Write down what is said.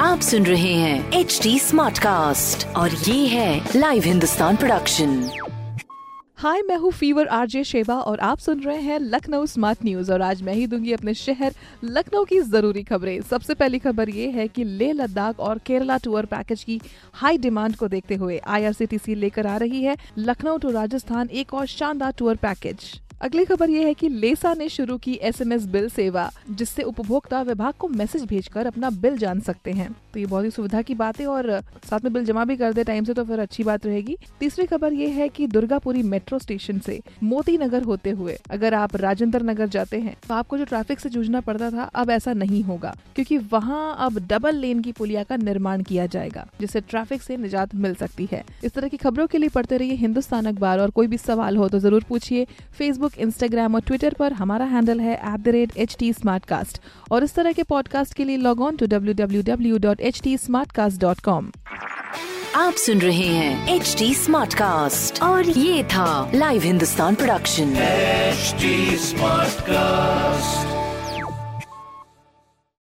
आप सुन रहे हैं एच डी स्मार्ट कास्ट और ये है लाइव हिंदुस्तान प्रोडक्शन हाय मैं हूँ फीवर आरजे शेबा और आप सुन रहे हैं लखनऊ स्मार्ट न्यूज़ और आज मैं ही दूँगी अपने शहर लखनऊ की ज़रूरी खबरें। सबसे पहली खबर ये है कि लेह लद्दाख और केरला टूर पैकेज की हाई डिमांड को देखते हुए आईआरसीटीसी लेकर आ रही है लखनऊ टू राजस्थान एक और शानदार टूर पैकेज अगली खबर ये है कि लेसा ने शुरू की एसएमएस बिल सेवा, जिससे उपभोक्ता विभाग को मैसेज भेजकर अपना बिल जान सकते हैं। तो ये बहुत ही सुविधा की बात है और साथ में बिल जमा भी कर दे टाइम से तो फिर अच्छी बात रहेगी। तीसरी खबर ये है कि दुर्गापुरी मेट्रो स्टेशन से मोती नगर होते हुए अगर आप राजेंद्र नगर जाते हैं तो आपको जो ट्रैफ़िक से जूझना पड़ता था, अब ऐसा नहीं होगा, क्योंकि वहाँ अब डबल लेन की पुलिया का निर्माण किया जाएगा, जिससे ट्रैफ़िक से निजात मिल सकती है। इस तरह की खबरों के लिए पढ़ते रहिए हिंदुस्तान अखबार और कोई भी सवाल हो तो ज़रूर पूछिए। फेसबुक इंस्टाग्राम और ट्विटर पर हमारा हैंडल है at the rate H T और इस तरह के पॉडकास्ट के लिए log on to W W W dot H T आप सुन रहे हैं एच डी स्मार्ट कास्ट और ये था Live Hindustan production smart Smartcast.